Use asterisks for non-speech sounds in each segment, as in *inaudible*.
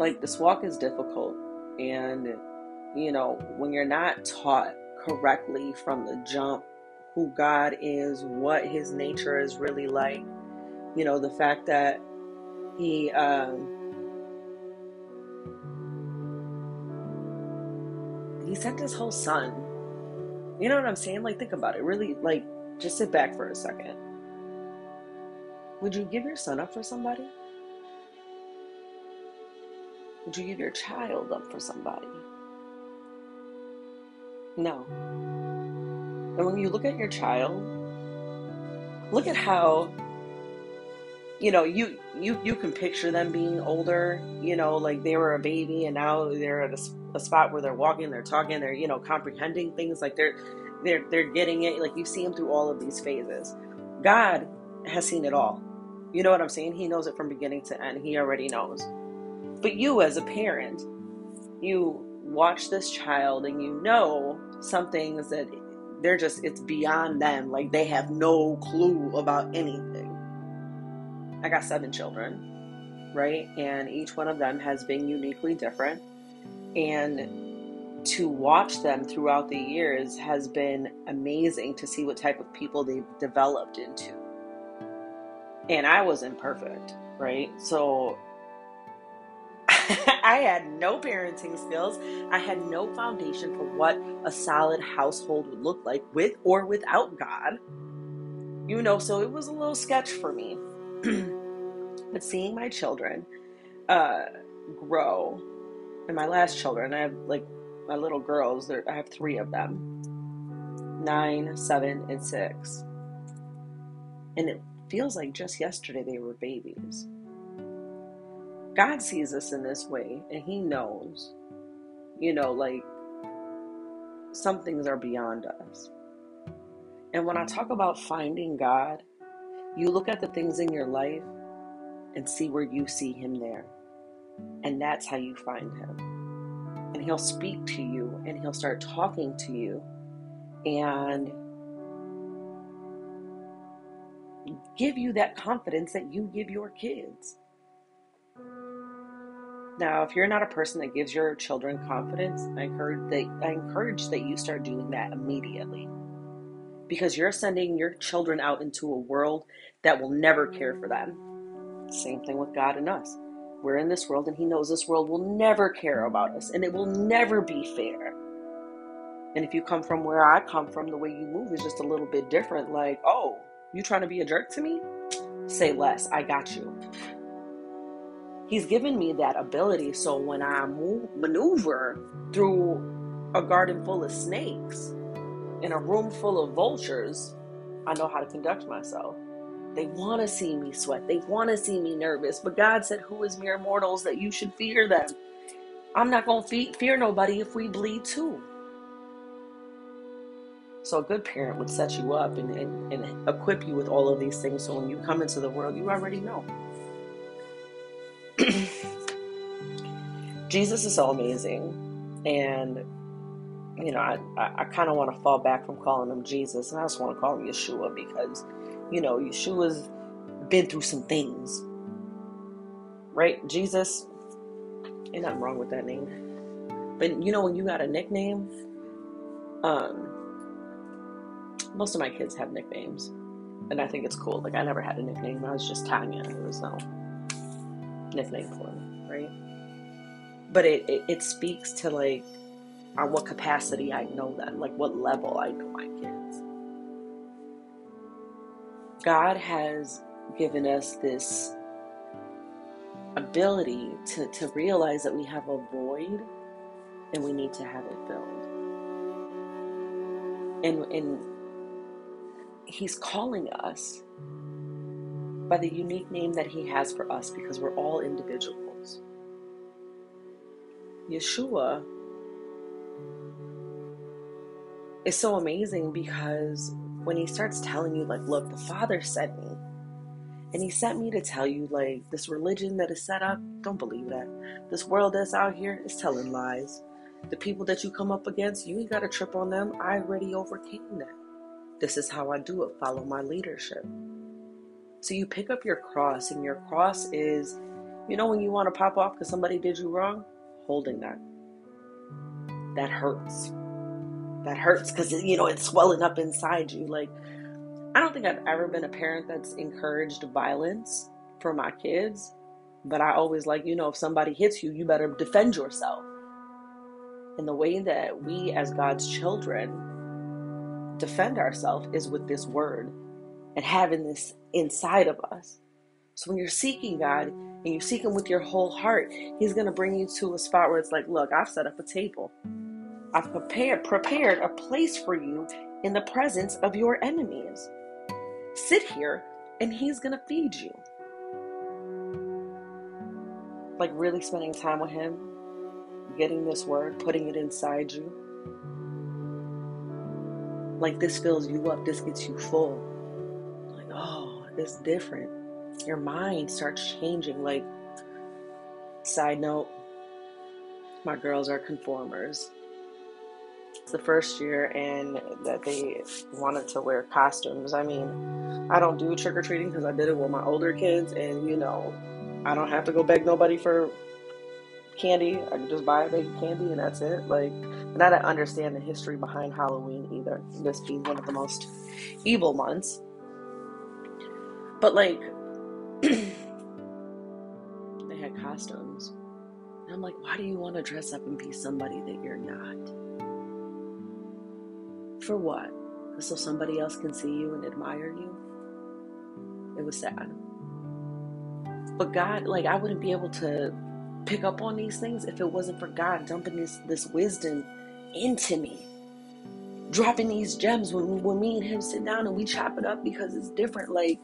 like this walk is difficult. And you know when you're not taught correctly from the jump who god is what his nature is really like you know the fact that he um he sent his whole son. You know what i'm saying? Like think about it. Really like just sit back for a second. Would you give your son up for somebody would you give your child up for somebody? No. And when you look at your child, look at how you know you you you can picture them being older you know like they were a baby and now they're at a, a, spot where they're walking they're talking they're you know comprehending things like they're they're they're getting it like you see them through all of these phases. God has seen it all. You know what i'm saying? He knows it from beginning to end. He already knows but you, as a parent, you watch this child and you know some things that they're just, it's beyond them. Like they have no clue about anything. I got seven children, right? And each one of them has been uniquely different. And to watch them throughout the years has been amazing to see what type of people they've developed into. And I was imperfect, right? So *laughs* I had no parenting skills. I had no foundation for what a solid household would look like with or without God. You know, so it was a little sketch for me. *clears throat* but seeing my children uh, grow, and my last children, I have like my little girls, I have three of them nine, seven, and six. And it feels like just yesterday they were babies. God sees us in this way and He knows, you know, like some things are beyond us. And when I mm-hmm. talk about finding God, you look at the things in your life and see where you see Him there. And that's how you find Him. And He'll speak to you and He'll start talking to you and give you that confidence that you give your kids. Now, if you're not a person that gives your children confidence, I encourage that I encourage that you start doing that immediately. Because you're sending your children out into a world that will never care for them. Same thing with God and us. We're in this world and he knows this world will never care about us and it will never be fair. And if you come from where I come from, the way you move is just a little bit different. Like, oh, you trying to be a jerk to me? Say less. I got you. He's given me that ability so when I move, maneuver through a garden full of snakes, in a room full of vultures, I know how to conduct myself. They want to see me sweat. They want to see me nervous. But God said, Who is mere mortals that you should fear them? I'm not going to fear nobody if we bleed too. So, a good parent would set you up and, and, and equip you with all of these things so when you come into the world, you already know. *clears throat* Jesus is so amazing. And, you know, I, I, I kind of want to fall back from calling him Jesus. And I just want to call him Yeshua because, you know, Yeshua's been through some things. Right? Jesus, ain't nothing wrong with that name. But, you know, when you got a nickname, um, most of my kids have nicknames. And I think it's cool. Like, I never had a nickname. I was just Tanya. There was no nickname for me, right? But it, it, it speaks to like on what capacity I know them, like what level I know my kids. God has given us this ability to, to realize that we have a void and we need to have it filled. And, and He's calling us by the unique name that He has for us because we're all individuals. Yeshua is so amazing because when He starts telling you, like, look, the Father sent me. And he sent me to tell you, like, this religion that is set up, don't believe that. This world that's out here is telling lies. The people that you come up against, you ain't got to trip on them. I already overcame that. This is how I do it. Follow my leadership. So you pick up your cross, and your cross is, You know when you want to pop off because somebody did you wrong? Holding that. That hurts. That hurts because, you know, it's swelling up inside you. Like, I don't think I've ever been a parent that's encouraged violence for my kids. But I always like, you know, if somebody hits you, you better defend yourself. And the way that we, as God's children, defend ourselves is with this word and having this inside of us. So when you're seeking God and you seek Him with your whole heart, He's going to bring you to a spot where it's like, look, I've set up a table. I've prepared prepared a place for you in the presence of your enemies. Sit here and He's going to feed you. Like really spending time with Him, getting this word, putting it inside you. Like this fills you up, this gets you full. Oh, it's different. Your mind starts changing. Like, side note, my girls are conformers. It's the first year and that they wanted to wear costumes. I mean, I don't do trick or treating because I did it with my older kids, and you know, I don't have to go beg nobody for candy. I can just buy a bag of candy and that's it. Like, and I don't understand the history behind Halloween either. This being one of the most evil months. But like, *clears throat* they had costumes. And I'm like, why do you want to dress up and be somebody that you're not? For what? So somebody else can see you and admire you? It was sad. But God, like, I wouldn't be able to pick up on these things if it wasn't for God dumping this, this wisdom into me. Dropping these gems when, when me and him sit down and we chop it up because it's different. Like,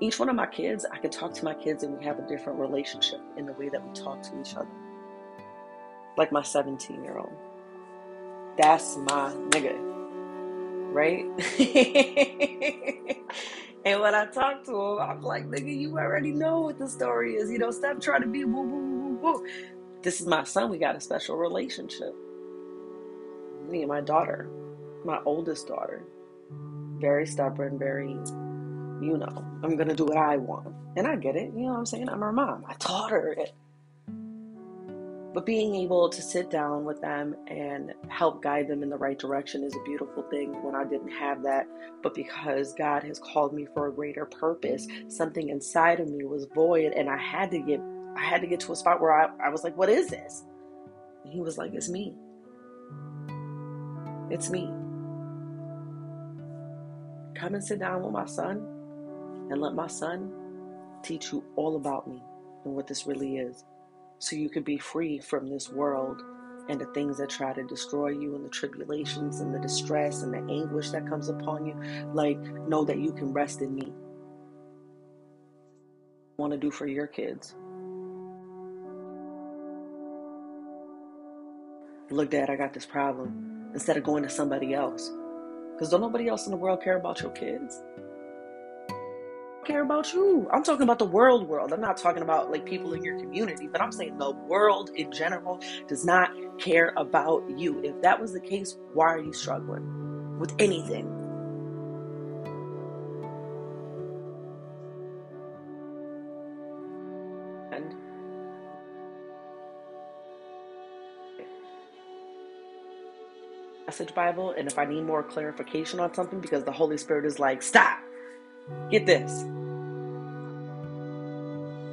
each one of my kids, I can talk to my kids and we have a different relationship in the way that we talk to each other. Like my 17 year old. That's my nigga. Right? *laughs* and when I talk to him, I'm like, nigga, you already know what the story is. You know, stop trying to be woo woo woo woo. This is my son. We got a special relationship. Me and my daughter, my oldest daughter, very stubborn, very you know, I'm gonna do what I want. And I get it, you know what I'm saying? I'm her mom. I taught her it. But being able to sit down with them and help guide them in the right direction is a beautiful thing when I didn't have that. But because God has called me for a greater purpose, something inside of me was void and I had to get I had to get to a spot where I, I was like, what is this? And he was like, It's me. It's me. Come and sit down with my son and let my son teach you all about me and what this really is. So you could be free from this world and the things that try to destroy you and the tribulations and the distress and the anguish that comes upon you. Like know that you can rest in me. Want to do for your kids. Look dad i got this problem. Instead of going to somebody else. Because don't nobody else in the world care about your kids care about you. I'm talking about the world world. I'm not talking about like people in your community, but I'm saying the world in general does not care about you. If that was the case, why are you struggling with anything? Message Bible, and if I need more clarification on something because the Holy Spirit is like, stop, get this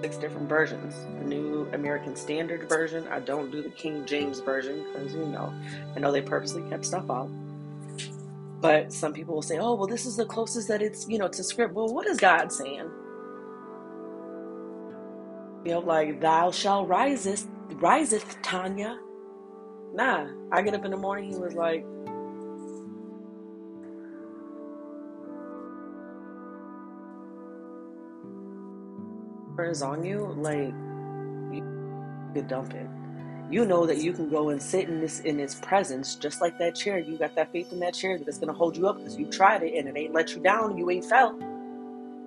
six different versions. The New American Standard version. I don't do the King James version because, you know, I know they purposely kept stuff out. But some people will say, oh, well, this is the closest that it's, you know, to script. Well, what is God saying? You know, like, thou shalt riseth, riseth, Tanya. Nah, I get up in the morning, he was like, is on you, like you could dump it. You know that you can go and sit in this in its presence, just like that chair. You got that faith in that chair that it's gonna hold you up because you tried it and it ain't let you down. You ain't fell.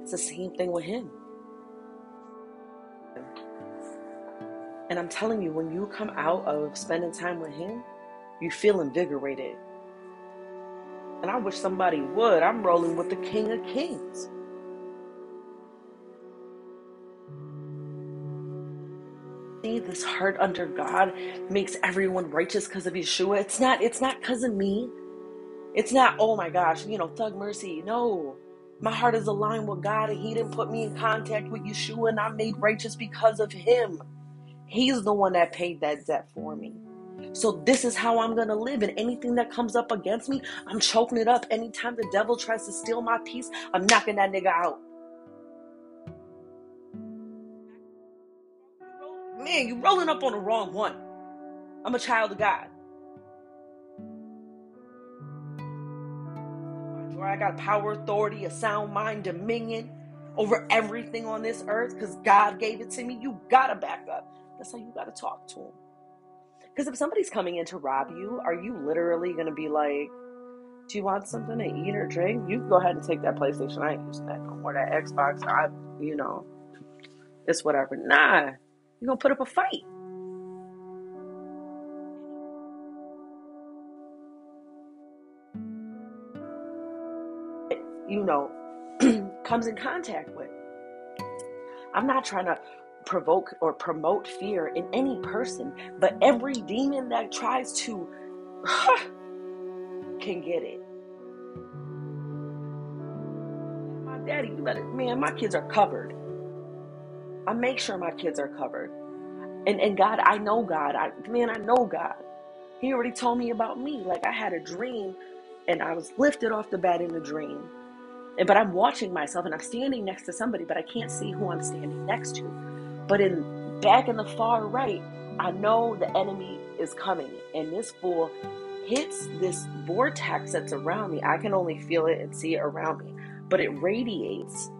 It's the same thing with him. And I'm telling you, when you come out of spending time with him, you feel invigorated. And I wish somebody would. I'm rolling with the King of Kings. This heart under God makes everyone righteous because of Yeshua. It's not, it's not because of me. It's not, oh my gosh, you know, thug mercy. No. My heart is aligned with God and He didn't put me in contact with Yeshua and I'm made righteous because of Him. He's the one that paid that debt for me. So this is how I'm gonna live. And anything that comes up against me, I'm choking it up. Anytime the devil tries to steal my peace, I'm knocking that nigga out. Man, you rolling up on the wrong one. I'm a child of God. I got power, authority, a sound mind, dominion over everything on this earth because God gave it to me. You gotta back up. That's how you gotta talk to him. Because if somebody's coming in to rob you, are you literally gonna be like, "Do you want something to eat or drink?" You go ahead and take that PlayStation. I ain't using that no more. That Xbox, I, you know, it's whatever. Nah, you're gonna put up a fight. You know, *clears throat* comes in contact with. I'm not trying to provoke or promote fear in any person, but every demon that tries to can get it. My daddy, you better, man, my kids are covered. I make sure my kids are covered. And and God, I know God. I man, I know God. He already told me about me. Like I had a dream and I was lifted off the bed in the dream. And but I'm watching myself and I'm standing next to somebody, but I can't see who I'm standing next to. But in back in the far right, I know the enemy is coming, and this fool hits this vortex that's around me. I can only feel it and see it around me, but it radiates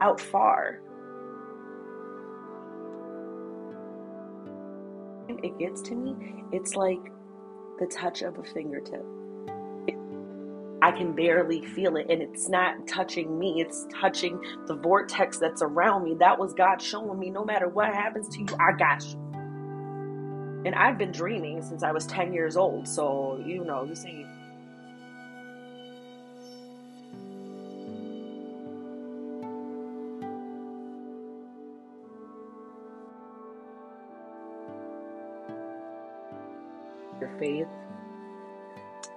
out far. It gets to me, it's like the touch of a fingertip. I can barely feel it, and it's not touching me, it's touching the vortex that's around me. That was God showing me no matter what happens to you, I got you. And I've been dreaming since I was 10 years old, so you know, this ain't. Faith,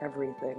everything.